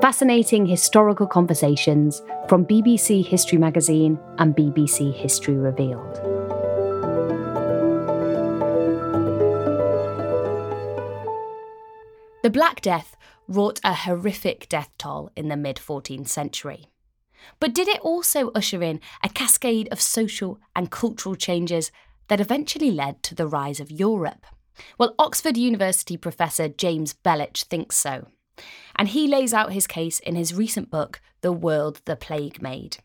Fascinating historical conversations from BBC History Magazine and BBC History Revealed. The Black Death wrought a horrific death toll in the mid 14th century. But did it also usher in a cascade of social and cultural changes that eventually led to the rise of Europe? Well, Oxford University professor James Belich thinks so. And he lays out his case in his recent book, The World the Plague Made.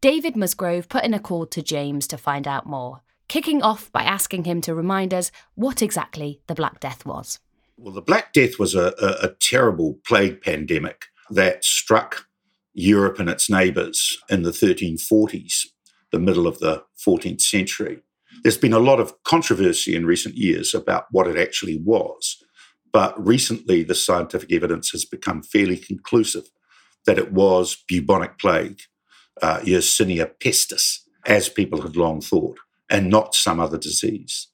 David Musgrove put in a call to James to find out more, kicking off by asking him to remind us what exactly the Black Death was. Well, the Black Death was a, a, a terrible plague pandemic that struck Europe and its neighbours in the 1340s, the middle of the 14th century. There's been a lot of controversy in recent years about what it actually was, but recently the scientific evidence has become fairly conclusive that it was bubonic plague, uh, Yersinia pestis, as people had long thought, and not some other disease.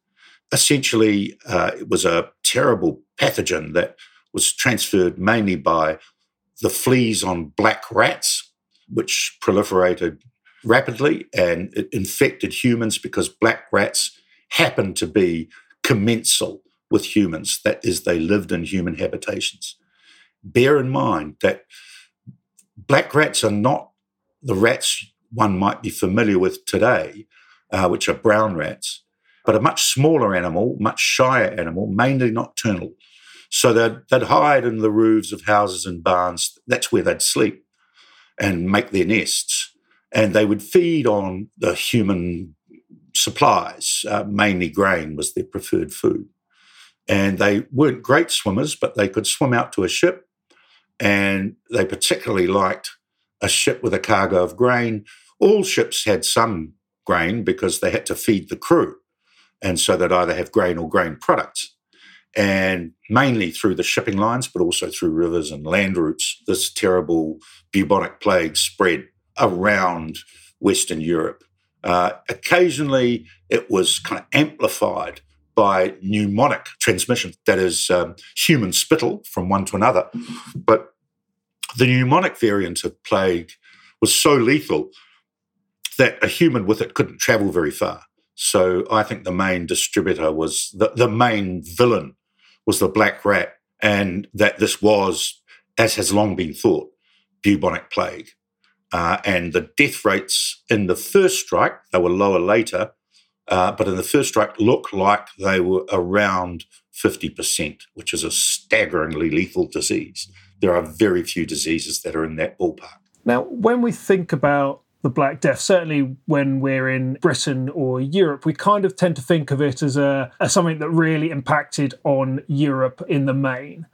Essentially, uh, it was a terrible pathogen that was transferred mainly by the fleas on black rats, which proliferated rapidly and it infected humans because black rats happened to be commensal with humans. That is, they lived in human habitations. Bear in mind that black rats are not the rats one might be familiar with today, uh, which are brown rats, but a much smaller animal, much shyer animal, mainly nocturnal. So they'd, they'd hide in the roofs of houses and barns. That's where they'd sleep and make their nests. And they would feed on the human supplies. Uh, mainly grain was their preferred food. And they weren't great swimmers, but they could swim out to a ship. And they particularly liked a ship with a cargo of grain. All ships had some grain because they had to feed the crew. And so they'd either have grain or grain products and mainly through the shipping lines, but also through rivers and land routes, this terrible bubonic plague spread around Western Europe. Uh, occasionally, it was kind of amplified by pneumonic transmission, that is, um, human spittle from one to another. But the pneumonic variant of plague was so lethal that a human with it couldn't travel very far. So I think the main distributor was the, the main villain was the black rat, and that this was, as has long been thought, bubonic plague. Uh, and the death rates in the first strike, they were lower later, uh, but in the first strike look like they were around 50%, which is a staggeringly lethal disease. There are very few diseases that are in that ballpark. Now, when we think about the Black Death, certainly when we're in Britain or Europe, we kind of tend to think of it as, a, as something that really impacted on Europe in the main.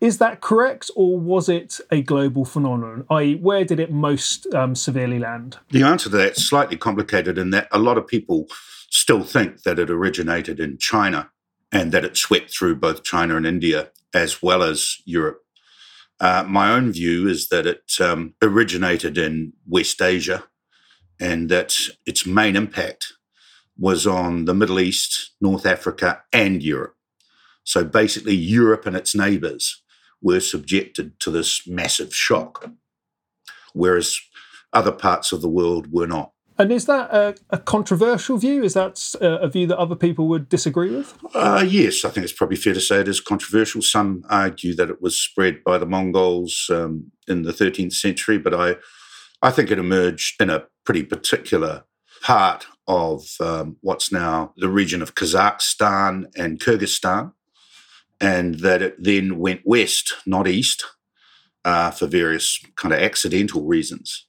Is that correct, or was it a global phenomenon? I.e., where did it most um, severely land? The answer to that is slightly complicated in that a lot of people still think that it originated in China and that it swept through both China and India as well as Europe. Uh, my own view is that it um, originated in West Asia and that its main impact was on the Middle East, North Africa, and Europe. So basically, Europe and its neighbors were subjected to this massive shock, whereas other parts of the world were not. And is that a, a, controversial view? Is that a, view that other people would disagree with? Uh, yes, I think it's probably fair to say it is controversial. Some argue that it was spread by the Mongols um, in the 13th century, but I, I think it emerged in a pretty particular part of um, what's now the region of Kazakhstan and Kyrgyzstan, and that it then went west, not east, uh, for various kind of accidental reasons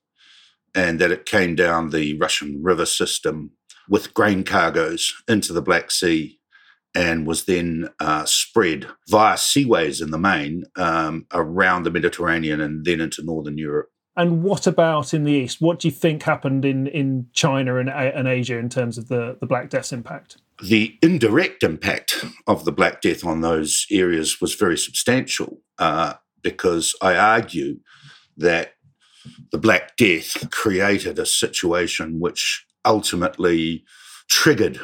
and that it came down the Russian river system with grain cargoes into the Black Sea and was then uh, spread via seaways in the main um, around the Mediterranean and then into northern Europe. And what about in the east? What do you think happened in, in China and, and Asia in terms of the, the Black Death's impact? The indirect impact of the Black Death on those areas was very substantial uh, because I argue that the Black Death created a situation which ultimately triggered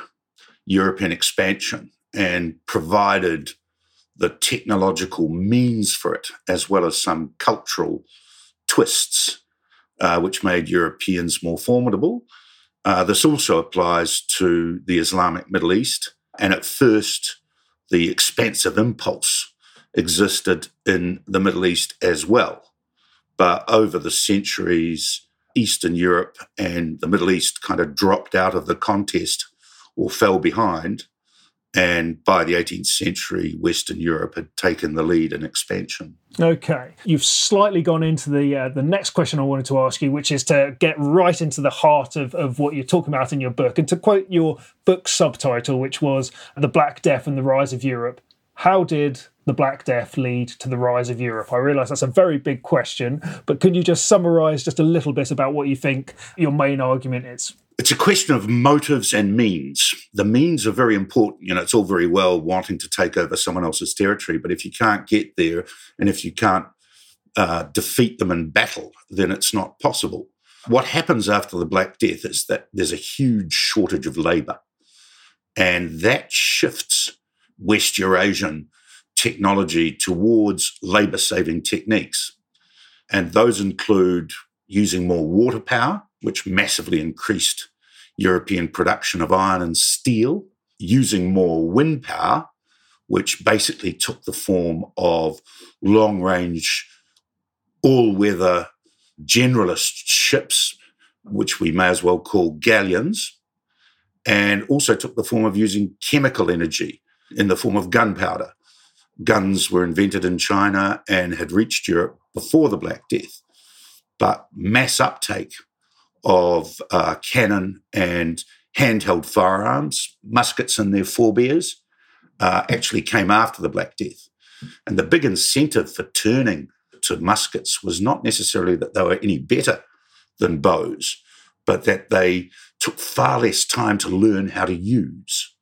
European expansion and provided the technological means for it, as well as some cultural twists, uh, which made Europeans more formidable. Uh, this also applies to the Islamic Middle East. And at first, the expansive impulse existed in the Middle East as well. But over the centuries, Eastern Europe and the Middle East kind of dropped out of the contest or fell behind. And by the 18th century, Western Europe had taken the lead in expansion. Okay, you've slightly gone into the uh, the next question I wanted to ask you, which is to get right into the heart of, of what you're talking about in your book, and to quote your book subtitle, which was "The Black Death and the Rise of Europe." How did the Black Death lead to the rise of Europe? I realise that's a very big question, but can you just summarise just a little bit about what you think your main argument is? It's a question of motives and means. The means are very important. You know, it's all very well wanting to take over someone else's territory, but if you can't get there and if you can't uh, defeat them in battle, then it's not possible. What happens after the Black Death is that there's a huge shortage of labour, and that shifts West Eurasian technology towards labor saving techniques. And those include using more water power, which massively increased European production of iron and steel, using more wind power, which basically took the form of long range, all weather generalist ships, which we may as well call galleons, and also took the form of using chemical energy in the form of gunpowder guns were invented in China and had reached Europe before the Black Death. But mass uptake of uh, cannon and handheld firearms, muskets and their forebears, uh, actually came after the Black Death. And the big incentive for turning to muskets was not necessarily that they were any better than bows, but that they took far less time to learn how to use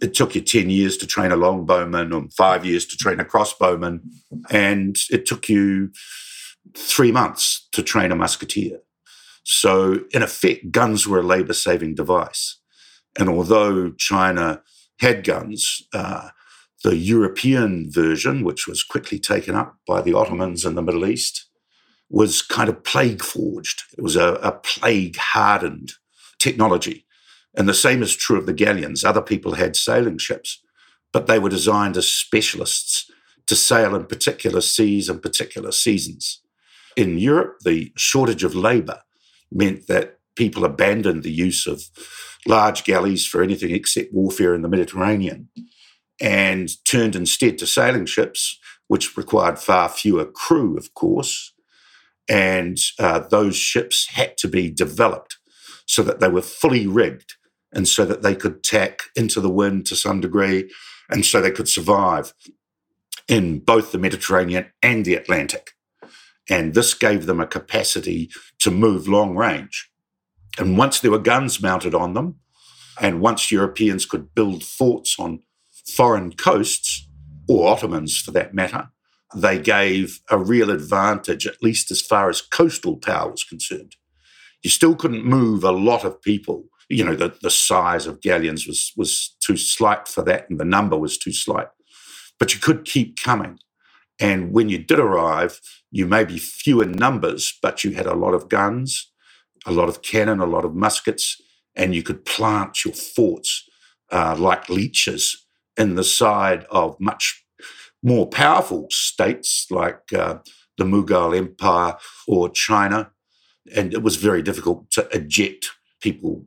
it took you 10 years to train a longbowman or five years to train a crossbowman. And it took you three months to train a musketeer. So, in effect, guns were a labor saving device. And although China had guns, uh, the European version, which was quickly taken up by the Ottomans in the Middle East, was kind of plague forged. It was a, a plague hardened technology. And the same is true of the galleons. Other people had sailing ships, but they were designed as specialists to sail in particular seas and particular seasons. In Europe, the shortage of labor meant that people abandoned the use of large galleys for anything except warfare in the Mediterranean and turned instead to sailing ships, which required far fewer crew, of course. And uh, those ships had to be developed so that they were fully rigged and so that they could tack into the wind to some degree and so they could survive in both the Mediterranean and the Atlantic. And this gave them a capacity to move long range. And once there were guns mounted on them, and once Europeans could build forts on foreign coasts, or Ottomans for that matter, they gave a real advantage, at least as far as coastal power was concerned. You still couldn't move a lot of people. You know, the, the size of galleons was, was too slight for that, and the number was too slight. But you could keep coming. And when you did arrive, you may be few in numbers, but you had a lot of guns, a lot of cannon, a lot of muskets, and you could plant your forts uh, like leeches in the side of much more powerful states like uh, the Mughal Empire or China. And it was very difficult to eject people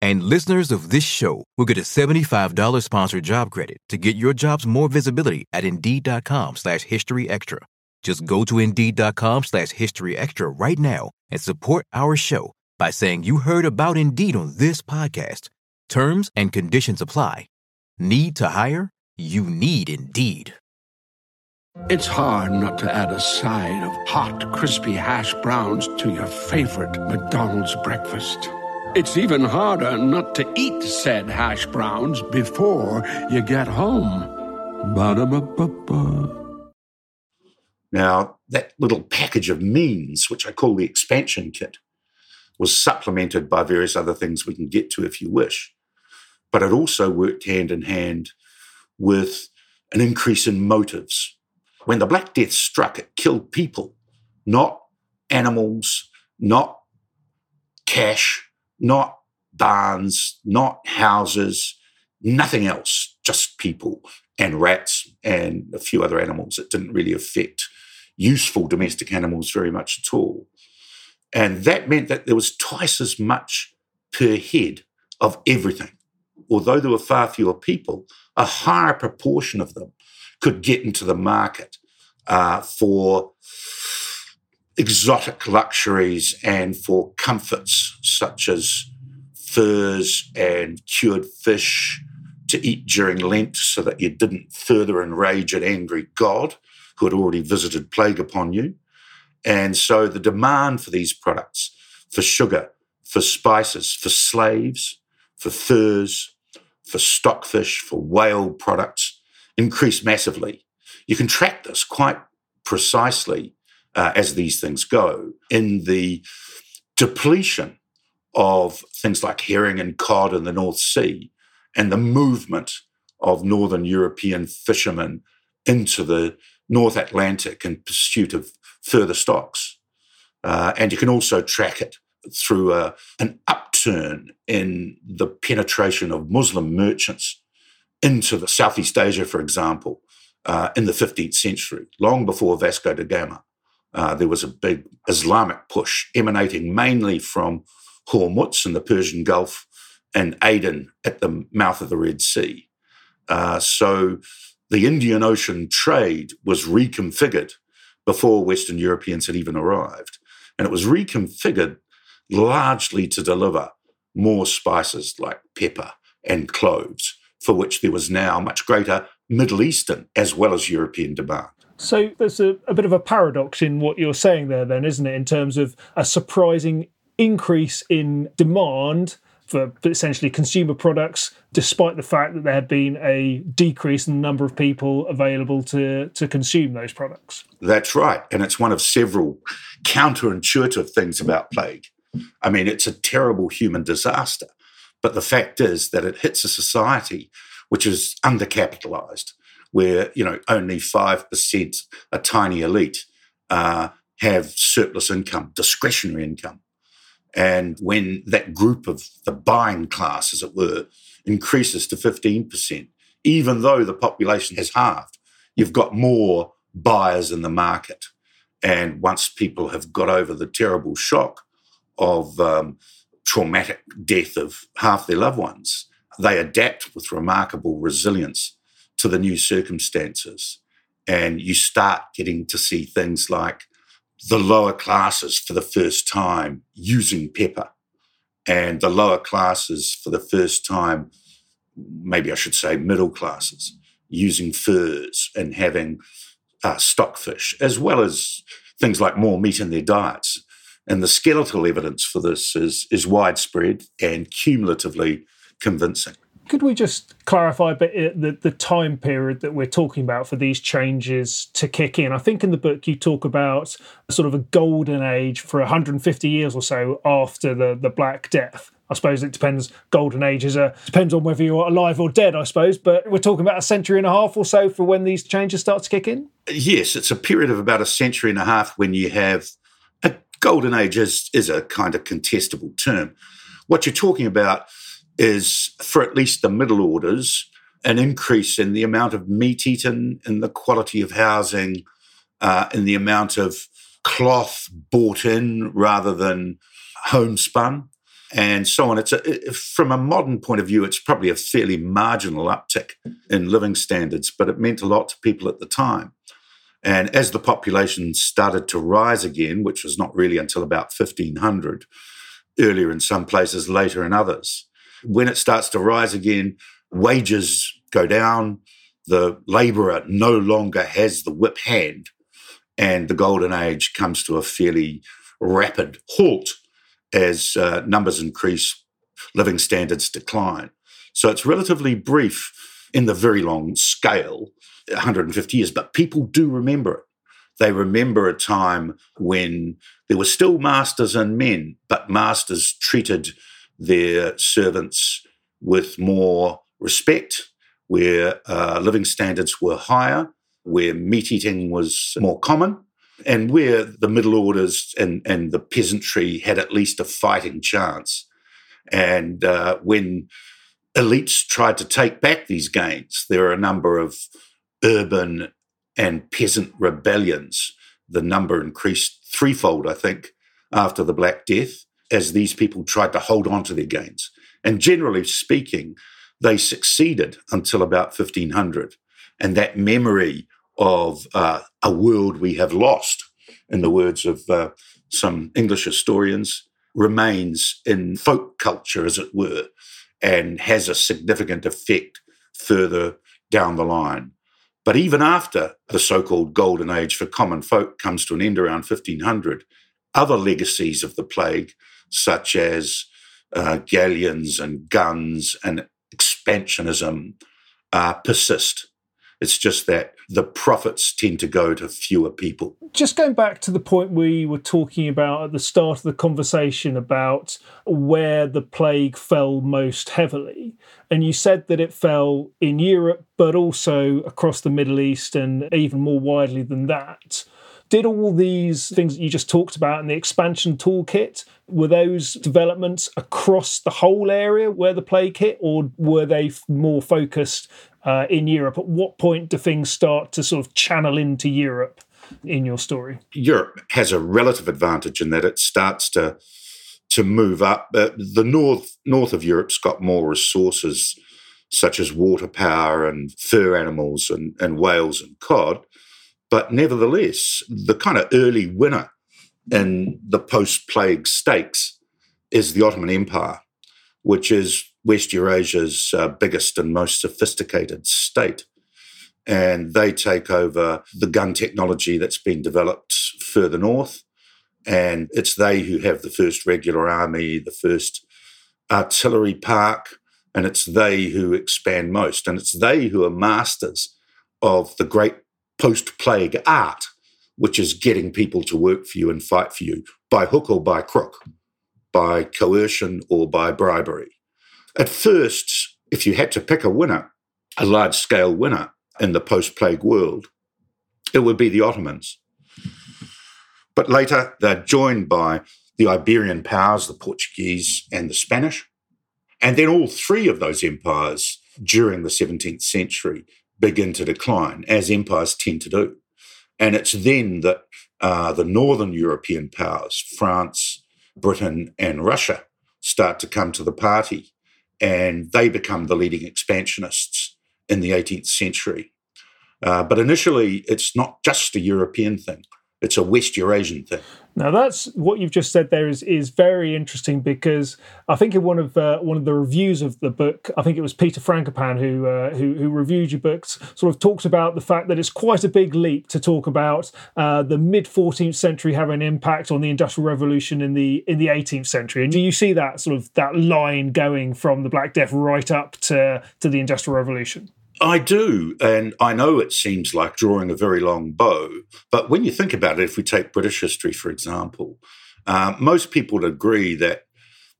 And listeners of this show will get a $75 sponsored job credit to get your jobs more visibility at Indeed.com slash History Extra. Just go to Indeed.com slash History Extra right now and support our show by saying you heard about Indeed on this podcast. Terms and conditions apply. Need to hire? You need Indeed. It's hard not to add a side of hot, crispy hash browns to your favorite McDonald's breakfast. It's even harder not to eat said hash browns before you get home. Ba-da-ba-ba-ba. Now, that little package of means, which I call the expansion kit, was supplemented by various other things we can get to if you wish. But it also worked hand in hand with an increase in motives when the Black Death struck, it killed people, not animals, not cash, not barns, not houses, nothing else, just people and rats and a few other animals. It didn't really affect useful domestic animals very much at all. And that meant that there was twice as much per head of everything. Although there were far fewer people, a higher proportion of them could get into the market uh, for exotic luxuries and for comforts such as furs and cured fish to eat during Lent so that you didn't further enrage an angry God who had already visited plague upon you. And so the demand for these products, for sugar, for spices, for slaves, for furs, for stockfish, for whale products, increased massively. You can track this quite precisely uh, as these things go in the depletion of things like herring and cod in the North Sea and the movement of Northern European fishermen into the North Atlantic in pursuit of further stocks. Uh, and you can also track it through a, uh, an upturn in the penetration of Muslim merchants into the Southeast Asia, for example, uh, in the 15th century, long before Vasco da Gama. Uh, there was a big Islamic push emanating mainly from Hormuz in the Persian Gulf and Aden at the mouth of the Red Sea. Uh, so the Indian Ocean trade was reconfigured before Western Europeans had even arrived. And it was reconfigured largely to deliver more spices like pepper and cloves, for which there was now much greater Middle Eastern as well as European demand. So there's a, a bit of a paradox in what you're saying there, then, isn't it, in terms of a surprising increase in demand for essentially consumer products, despite the fact that there had been a decrease in the number of people available to, to consume those products. That's right. And it's one of several counterintuitive things about plague. I mean, it's a terrible human disaster. But the fact is that it hits a society which is undercapitalized, where, you know, only 5%, a tiny elite, uh, have surplus income, discretionary income. And when that group of the buying class, as it were, increases to 15%, even though the population has halved, you've got more buyers in the market. And once people have got over the terrible shock of um, traumatic death of half their loved ones, they adapt with remarkable resilience to the new circumstances. And you start getting to see things like the lower classes for the first time using pepper, and the lower classes for the first time, maybe I should say middle classes, using furs and having uh, stockfish, as well as things like more meat in their diets. And the skeletal evidence for this is, is widespread and cumulatively convincing. Could we just clarify a bit uh, the, the time period that we're talking about for these changes to kick in? I think in the book you talk about sort of a golden age for 150 years or so after the, the Black Death. I suppose it depends. Golden age is a depends on whether you're alive or dead, I suppose. But we're talking about a century and a half or so for when these changes start to kick in. Yes, it's a period of about a century and a half when you have a golden age is is a kind of contestable term. What you're talking about is for at least the middle orders an increase in the amount of meat eaten, in the quality of housing, uh, in the amount of cloth bought in rather than homespun, and so on. It's a, from a modern point of view, it's probably a fairly marginal uptick in living standards, but it meant a lot to people at the time. And as the population started to rise again, which was not really until about 1500, earlier in some places, later in others, when it starts to rise again, wages go down. The labourer no longer has the whip hand, and the golden age comes to a fairly rapid halt as uh, numbers increase, living standards decline. So it's relatively brief in the very long scale, 150 years, but people do remember it. They remember a time when there were still masters and men, but masters treated their servants with more respect, where uh, living standards were higher, where meat eating was more common, and where the middle orders and, and the peasantry had at least a fighting chance. And uh, when elites tried to take back these gains, there are a number of urban and peasant rebellions. The number increased threefold, I think, after the Black Death as these people tried to hold on to their gains. And generally speaking, they succeeded until about 1500. And that memory of uh, a world we have lost, in the words of uh, some English historians, remains in folk culture, as it were, and has a significant effect further down the line. But even after the so called golden age for common folk comes to an end around 1500, other legacies of the plague such as uh, galleons and guns and expansionism uh, persist. It's just that the profits tend to go to fewer people. Just going back to the point we were talking about at the start of the conversation about where the plague fell most heavily, and you said that it fell in Europe, but also across the Middle East and even more widely than that. Did all these things that you just talked about in the expansion toolkit, were those developments across the whole area where the plague hit, or were they more focused uh, in Europe? At what point do things start to sort of channel into Europe in your story? Europe has a relative advantage in that it starts to to move up. Uh, the north north of Europe's got more resources such as water power and fur animals and, and whales and cod. But nevertheless, the kind of early winner in the post plague stakes is the Ottoman Empire, which is West Eurasia's uh, biggest and most sophisticated state. And they take over the gun technology that's been developed further north. And it's they who have the first regular army, the first artillery park, and it's they who expand most. And it's they who are masters of the great post plague art, which is getting people to work for you and fight for you by hook or by crook, by coercion or by bribery. At first, if you had to pick a winner, a large scale winner in the post plague world, it would be the Ottomans. But later, they're joined by the Iberian powers, the Portuguese and the Spanish. And then all three of those empires during the 17th century begin to decline, as empires tend to do. And it's then that uh, the northern European powers, France, Britain, and Russia, start to come to the party. And they become the leading expansionists in the 18th century. Uh, but initially, it's not just a European thing it's a West Eurasian thing. Now that's what you've just said there is is very interesting because I think in one of uh, one of the reviews of the book, I think it was Peter Frankopan who, uh, who, who reviewed your books, sort of talked about the fact that it's quite a big leap to talk about uh, the mid 14th century having an impact on the Industrial Revolution in the in the 18th century. And do you see that sort of that line going from the Black Death right up to to the Industrial Revolution? I do. And I know it seems like drawing a very long bow. But when you think about it, if we take British history, for example, uh, most people would agree that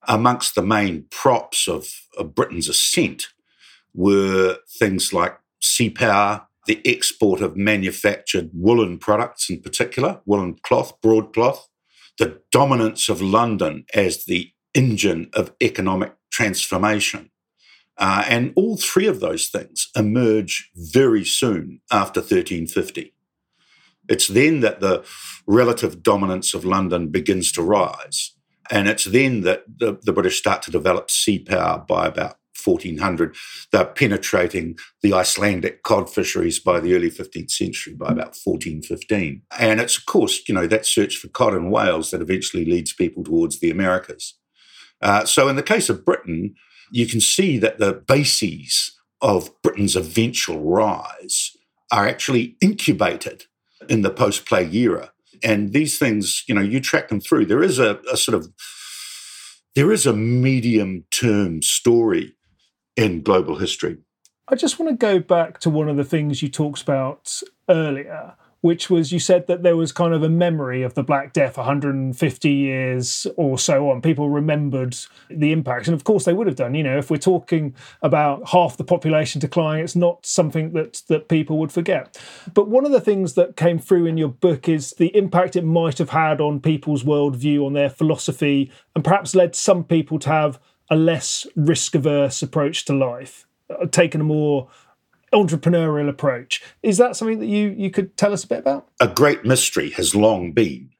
amongst the main props of, of Britain's ascent were things like sea power, the export of manufactured woolen products in particular, woolen cloth, broadcloth, the dominance of London as the engine of economic transformation. Uh, and all three of those things emerge very soon after 1350. It's then that the relative dominance of London begins to rise. And it's then that the, the British start to develop sea power by about 1400. They're penetrating the Icelandic cod fisheries by the early 15th century, by about 1415. And it's, of course, you know, that search for cod and whales that eventually leads people towards the Americas. Uh, so in the case of Britain, you can see that the bases of Britain's eventual rise are actually incubated in the post plague era. And these things, you know, you track them through. There is a, a sort of there is a medium term story in global history. I just want to go back to one of the things you talked about earlier, which was you said that there was kind of a memory of the Black Death 150 years or so on. People remembered the impact. And of course they would have done. You know, if we're talking about half the population declining, it's not something that, that people would forget. But one of the things that came through in your book is the impact it might have had on people's worldview, on their philosophy, and perhaps led some people to have a less risk averse approach to life, uh, taken a more entrepreneurial approach. Is that something that you you could tell us a bit about? A great mystery has long been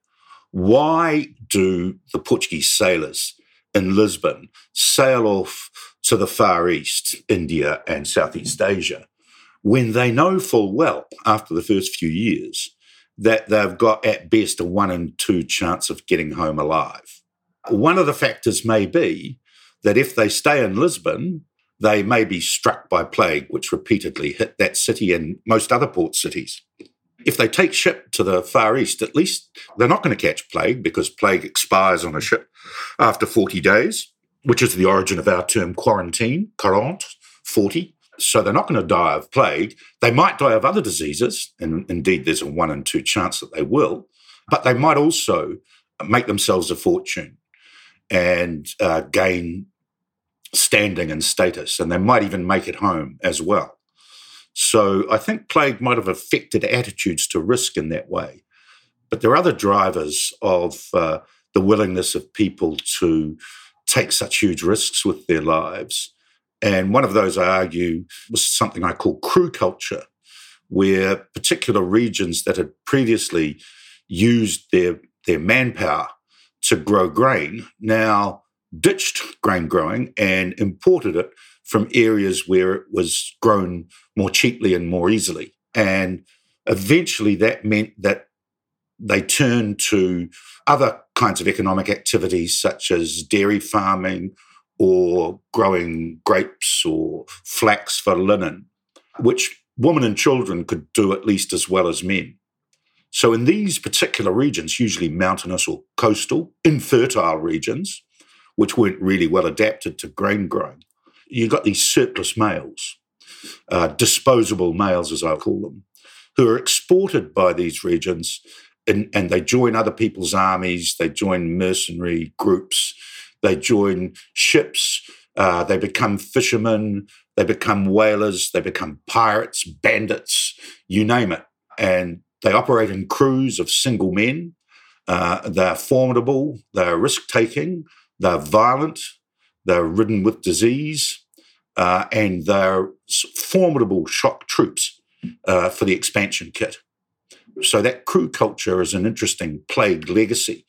why do the Portuguese sailors in Lisbon sail off to the Far East, India and Southeast Asia, when they know full well after the first few years that they've got at best a one in two chance of getting home alive. One of the factors may be that if they stay in Lisbon, they may be struck by plague, which repeatedly hit that city and most other port cities. If they take ship to the Far East, at least they're not going to catch plague because plague expires on a ship after 40 days, which is the origin of our term quarantine, 40, 40. So they're not going to die of plague. They might die of other diseases, and indeed there's a one in two chance that they will, but they might also make themselves a fortune and uh, gain standing and status, and they might even make it home as well. So I think plague might have affected attitudes to risk in that way. But there are other drivers of uh, the willingness of people to take such huge risks with their lives. And one of those, I argue, was something I call crew culture, where particular regions that had previously used their, their manpower to grow grain now ditched grain growing and imported it from areas where it was grown more cheaply and more easily. And eventually that meant that they turned to other kinds of economic activities such as dairy farming or growing grapes or flax for linen, which women and children could do at least as well as men. So, in these particular regions, usually mountainous or coastal, infertile regions, which weren't really well adapted to grain growing, You've got these surplus males, uh, disposable males, as I call them, who are exported by these regions and, and they join other people's armies, they join mercenary groups, they join ships, uh, they become fishermen, they become whalers, they become pirates, bandits, you name it. And they operate in crews of single men. Uh, they're formidable, they're risk taking, they're violent, they're ridden with disease, uh, and they're formidable shock troops uh, for the expansion kit. So that crew culture is an interesting plague legacy,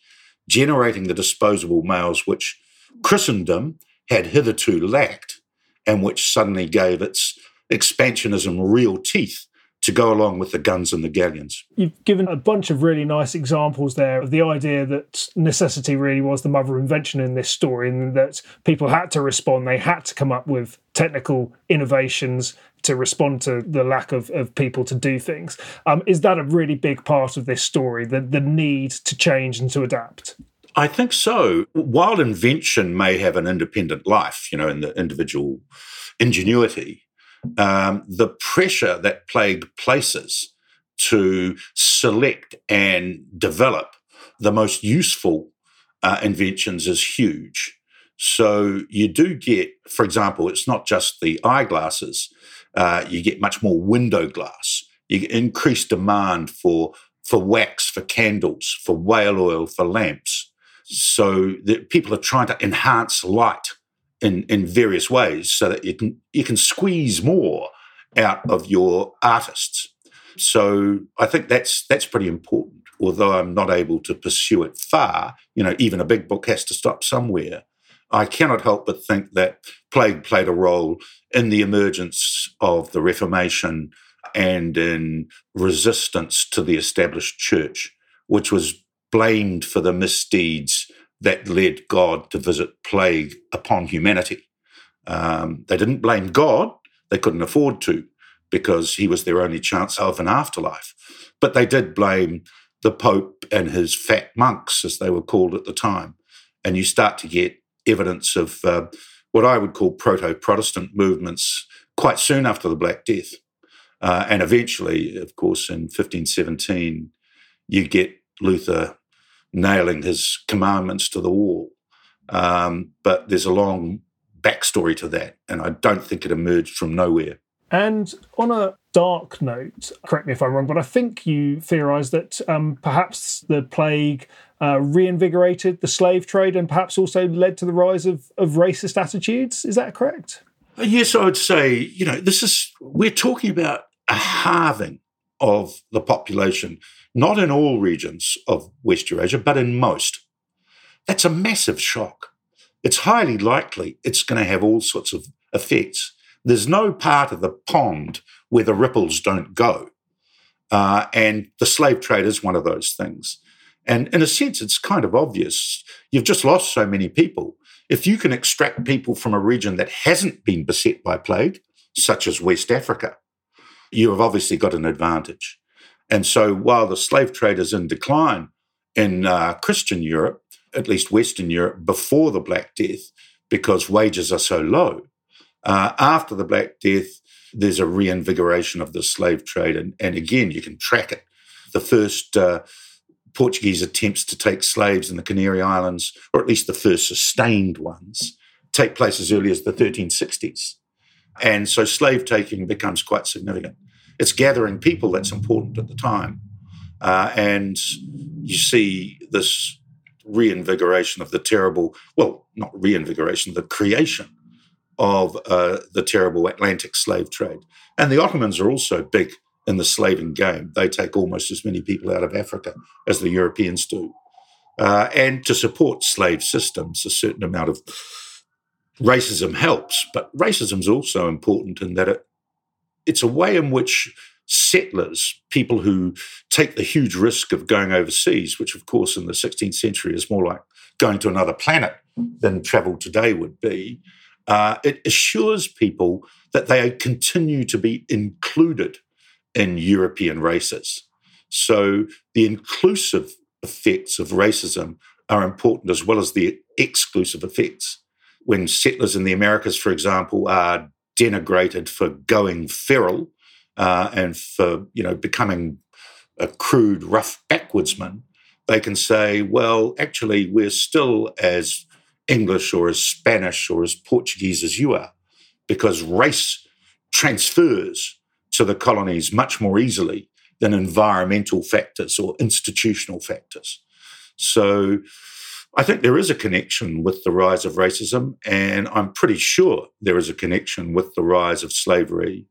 generating the disposable males which Christendom had hitherto lacked and which suddenly gave its expansionism real teeth to go along with the guns and the galleons. You've given a bunch of really nice examples there of the idea that necessity really was the mother of invention in this story, and that people had to respond, they had to come up with technical innovations to respond to the lack of, of people to do things. Um, is that a really big part of this story, the, the need to change and to adapt? I think so. While invention may have an independent life, you know, in the individual ingenuity, um, the pressure that plague places to select and develop the most useful uh, inventions is huge. So you do get, for example, it's not just the eyeglasses. Uh, you get much more window glass. You get increased demand for for wax, for candles, for whale oil, for lamps. So that people are trying to enhance light in, in various ways so that you can you can squeeze more out of your artists. So I think that's that's pretty important. Although I'm not able to pursue it far, you know, even a big book has to stop somewhere. I cannot help but think that plague played a role in the emergence of the Reformation and in resistance to the established church, which was blamed for the misdeeds that led God to visit plague upon humanity. Um, they didn't blame God, they couldn't afford to because he was their only chance of an afterlife. But they did blame the Pope and his fat monks, as they were called at the time. And you start to get evidence of uh, what I would call proto Protestant movements quite soon after the Black Death. Uh, and eventually, of course, in 1517, you get Luther nailing his commandments to the wall. Um, but there's a long backstory to that, and I don't think it emerged from nowhere. And on a dark note, correct me if I'm wrong, but I think you theorise that um, perhaps the plague uh, reinvigorated the slave trade and perhaps also led to the rise of, of racist attitudes. Is that correct? Uh, yes, I would say, you know, this is, we're talking about a halving of the population not in all regions of West Eurasia, but in most. That's a massive shock. It's highly likely it's going to have all sorts of effects. There's no part of the pond where the ripples don't go. Uh, and the slave trade is one of those things. And in a sense, it's kind of obvious. You've just lost so many people. If you can extract people from a region that hasn't been beset by plague, such as West Africa, you have obviously got an advantage. And so while the slave trade is in decline in uh, Christian Europe, at least Western Europe, before the Black Death, because wages are so low, uh, after the Black Death, there's a reinvigoration of the slave trade. And, and again, you can track it. The first uh, Portuguese attempts to take slaves in the Canary Islands, or at least the first sustained ones, take place as early as the 1360s. And so slave taking becomes quite significant it's gathering people that's important at the time. Uh, and you see this reinvigoration of the terrible, well, not reinvigoration, the creation of uh, the terrible Atlantic slave trade. And the Ottomans are also big in the slaving game. They take almost as many people out of Africa as the Europeans do. Uh, and to support slave systems, a certain amount of racism helps, but racism is also important in that it, it's a way in which settlers, people who take the huge risk of going overseas, which of course in the 16th century is more like going to another planet than travel today would be, uh, it assures people that they continue to be included in European races. So the inclusive effects of racism are important as well as the exclusive effects. When settlers in the Americas, for example, are denigrated for going feral, uh, and for you know becoming a crude, rough backwoodsman, they can say, well, actually, we're still as English or as Spanish or as Portuguese as you are, because race transfers to the colonies much more easily than environmental factors or institutional factors. So I think there is a connection with the rise of racism, and I'm pretty sure there is a connection with the rise of slavery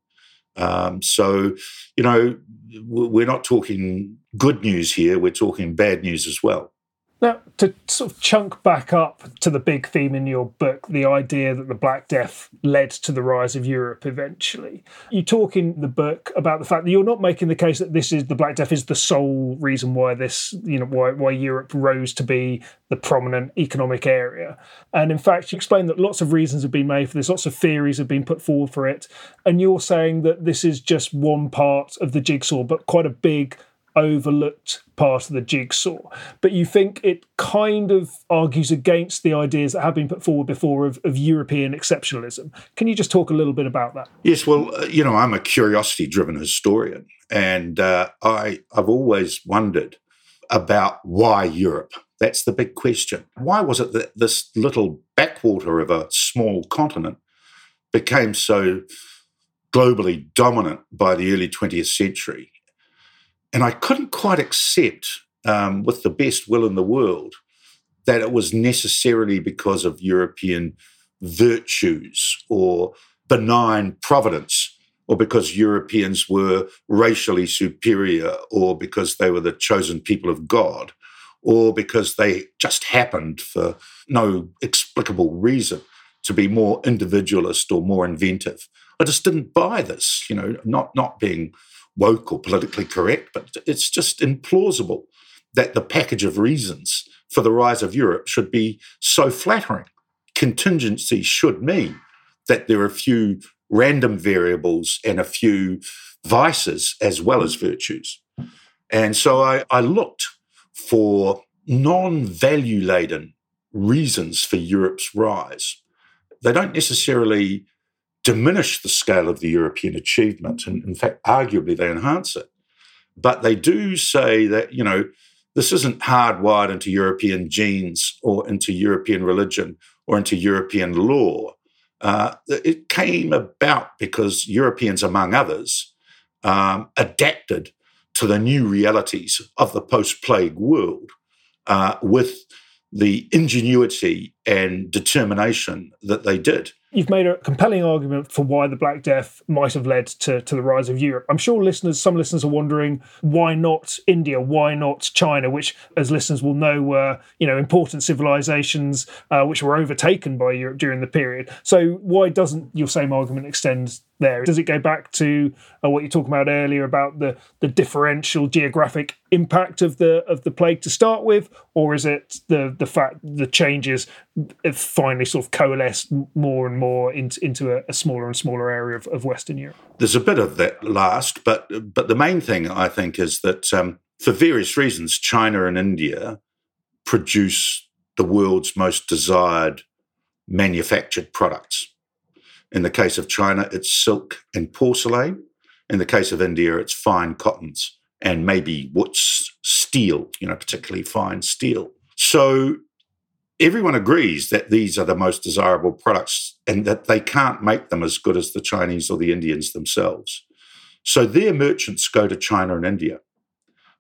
um, so, you know, we're not talking good news here, we're talking bad news as well. Now, to sort of chunk back up to the big theme in your book, the idea that the Black Death led to the rise of Europe eventually. You talk in the book about the fact that you're not making the case that this is the Black Death is the sole reason why this, you know, why, why Europe rose to be the prominent economic area. And in fact, you explain that lots of reasons have been made for this, lots of theories have been put forward for it. And you're saying that this is just one part of the jigsaw, but quite a big overlooked part of the jigsaw. But you think it kind of argues against the ideas that have been put forward before of, of European exceptionalism. Can you just talk a little bit about that? Yes, well, uh, you know, I'm a curiosity driven historian, and uh, I, I've always wondered about why Europe. That's the big question. Why was it that this little backwater of a small continent became so globally dominant by the early 20th century and I couldn't quite accept, um, with the best will in the world, that it was necessarily because of European virtues or benign providence, or because Europeans were racially superior, or because they were the chosen people of God, or because they just happened for no explicable reason to be more individualist or more inventive. I just didn't buy this, you know, not not being woke or politically correct, but it's just implausible that the package of reasons for the rise of Europe should be so flattering. Contingency should mean that there are a few random variables and a few vices as well as virtues. And so I, I looked for non value laden reasons for Europe's rise. They don't necessarily diminish the scale of the European achievement. And in fact, arguably, they enhance it. But they do say that, you know, this isn't hardwired into European genes or into European religion or into European law. Uh, it came about because Europeans, among others, um, adapted to the new realities of the post plague world uh, with the ingenuity and determination that they did. You've made a compelling argument for why the Black Death might have led to, to the rise of Europe. I'm sure listeners, some listeners are wondering why not India, why not China, which, as listeners will know, were you know important civilizations uh, which were overtaken by Europe during the period. So why doesn't your same argument extend there? Does it go back to uh, what you talked about earlier about the the differential geographic impact of the of the plague to start with, or is it the the fact the changes finally sort of coalesced more and more into, into a, a smaller and smaller area of, of, Western Europe? There's a bit of that last, but but the main thing I think is that um, for various reasons, China and India produce the world's most desired manufactured products. In the case of China, it's silk and porcelain. In the case of India, it's fine cottons and maybe wootz steel, you know, particularly fine steel. So everyone agrees that these are the most desirable products and that they can't make them as good as the Chinese or the Indians themselves. So their merchants go to China and India,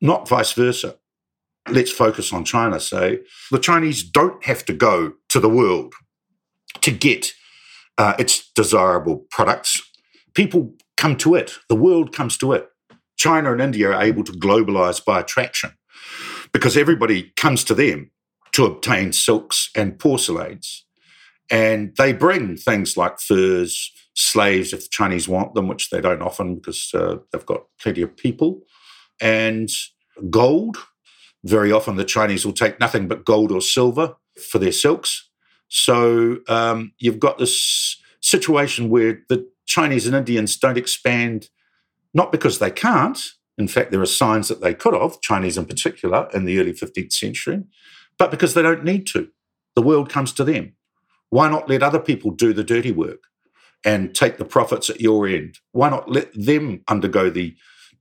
not vice versa. let's focus on China, say, the Chinese don't have to go to the world to get uh, its desirable products. People come to it, the world comes to it. China and India are able to globalize by attraction because everybody comes to them to obtain silks and porcelains. And they bring things like furs, slaves, if the Chinese want them, which they don't often because uh, they've got plenty of people, and gold. Very often the Chinese will take nothing but gold or silver for their silks. So um, you've got this situation where the Chinese and Indians don't expand, not because they can't. In fact, there are signs that they could have, Chinese in particular, in the early 15th century, but because they don't need to. The world comes to them. Why not let other people do the dirty work and take the profits at your end? Why not let them undergo the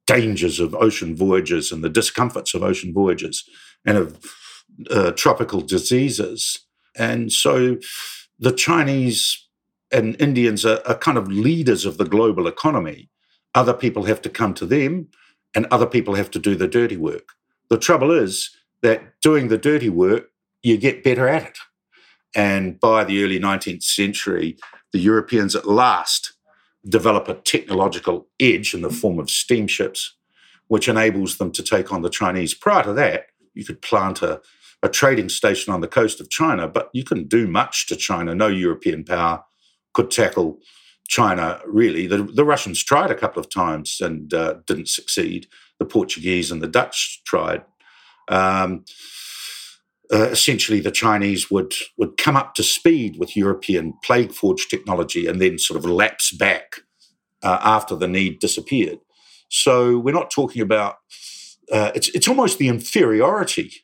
dangers of ocean voyages and the discomforts of ocean voyages and of uh, tropical diseases? And so the Chinese and Indians are, are kind of leaders of the global economy. Other people have to come to them and other people have to do the dirty work. The trouble is that doing the dirty work, you get better at it. And by the early 19th century, the Europeans at last develop a technological edge in the form of steamships, which enables them to take on the Chinese. Prior to that, you could plant a, a trading station on the coast of China, but you couldn't do much to China. No European power could tackle China, really. The, the Russians tried a couple of times and uh, didn't succeed. The Portuguese and the Dutch tried. Um, uh, essentially, the Chinese would, would come up to speed with European plague forge technology and then sort of lapse back uh, after the need disappeared. So we're not talking about, uh, it's, it's almost the inferiority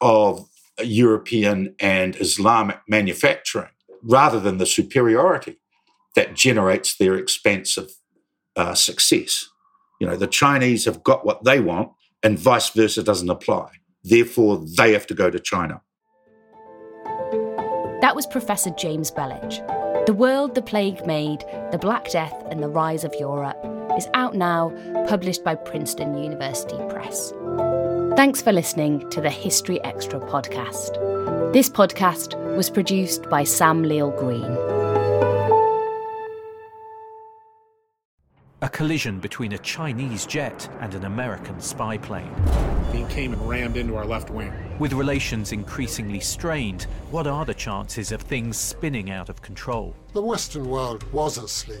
of European and Islamic manufacturing rather than the superiority that generates their expansive uh, success. You know, the Chinese have got what they want, and vice versa doesn't apply. Therefore, they have to go to China. That was Professor James Belich. The World the Plague Made, The Black Death and the Rise of Europe is out now, published by Princeton University Press. Thanks for listening to the History Extra podcast. This podcast was produced by Sam Leal Green. A collision between a Chinese jet and an American spy plane. He came and rammed into our left wing. With relations increasingly strained, what are the chances of things spinning out of control? The Western world was asleep.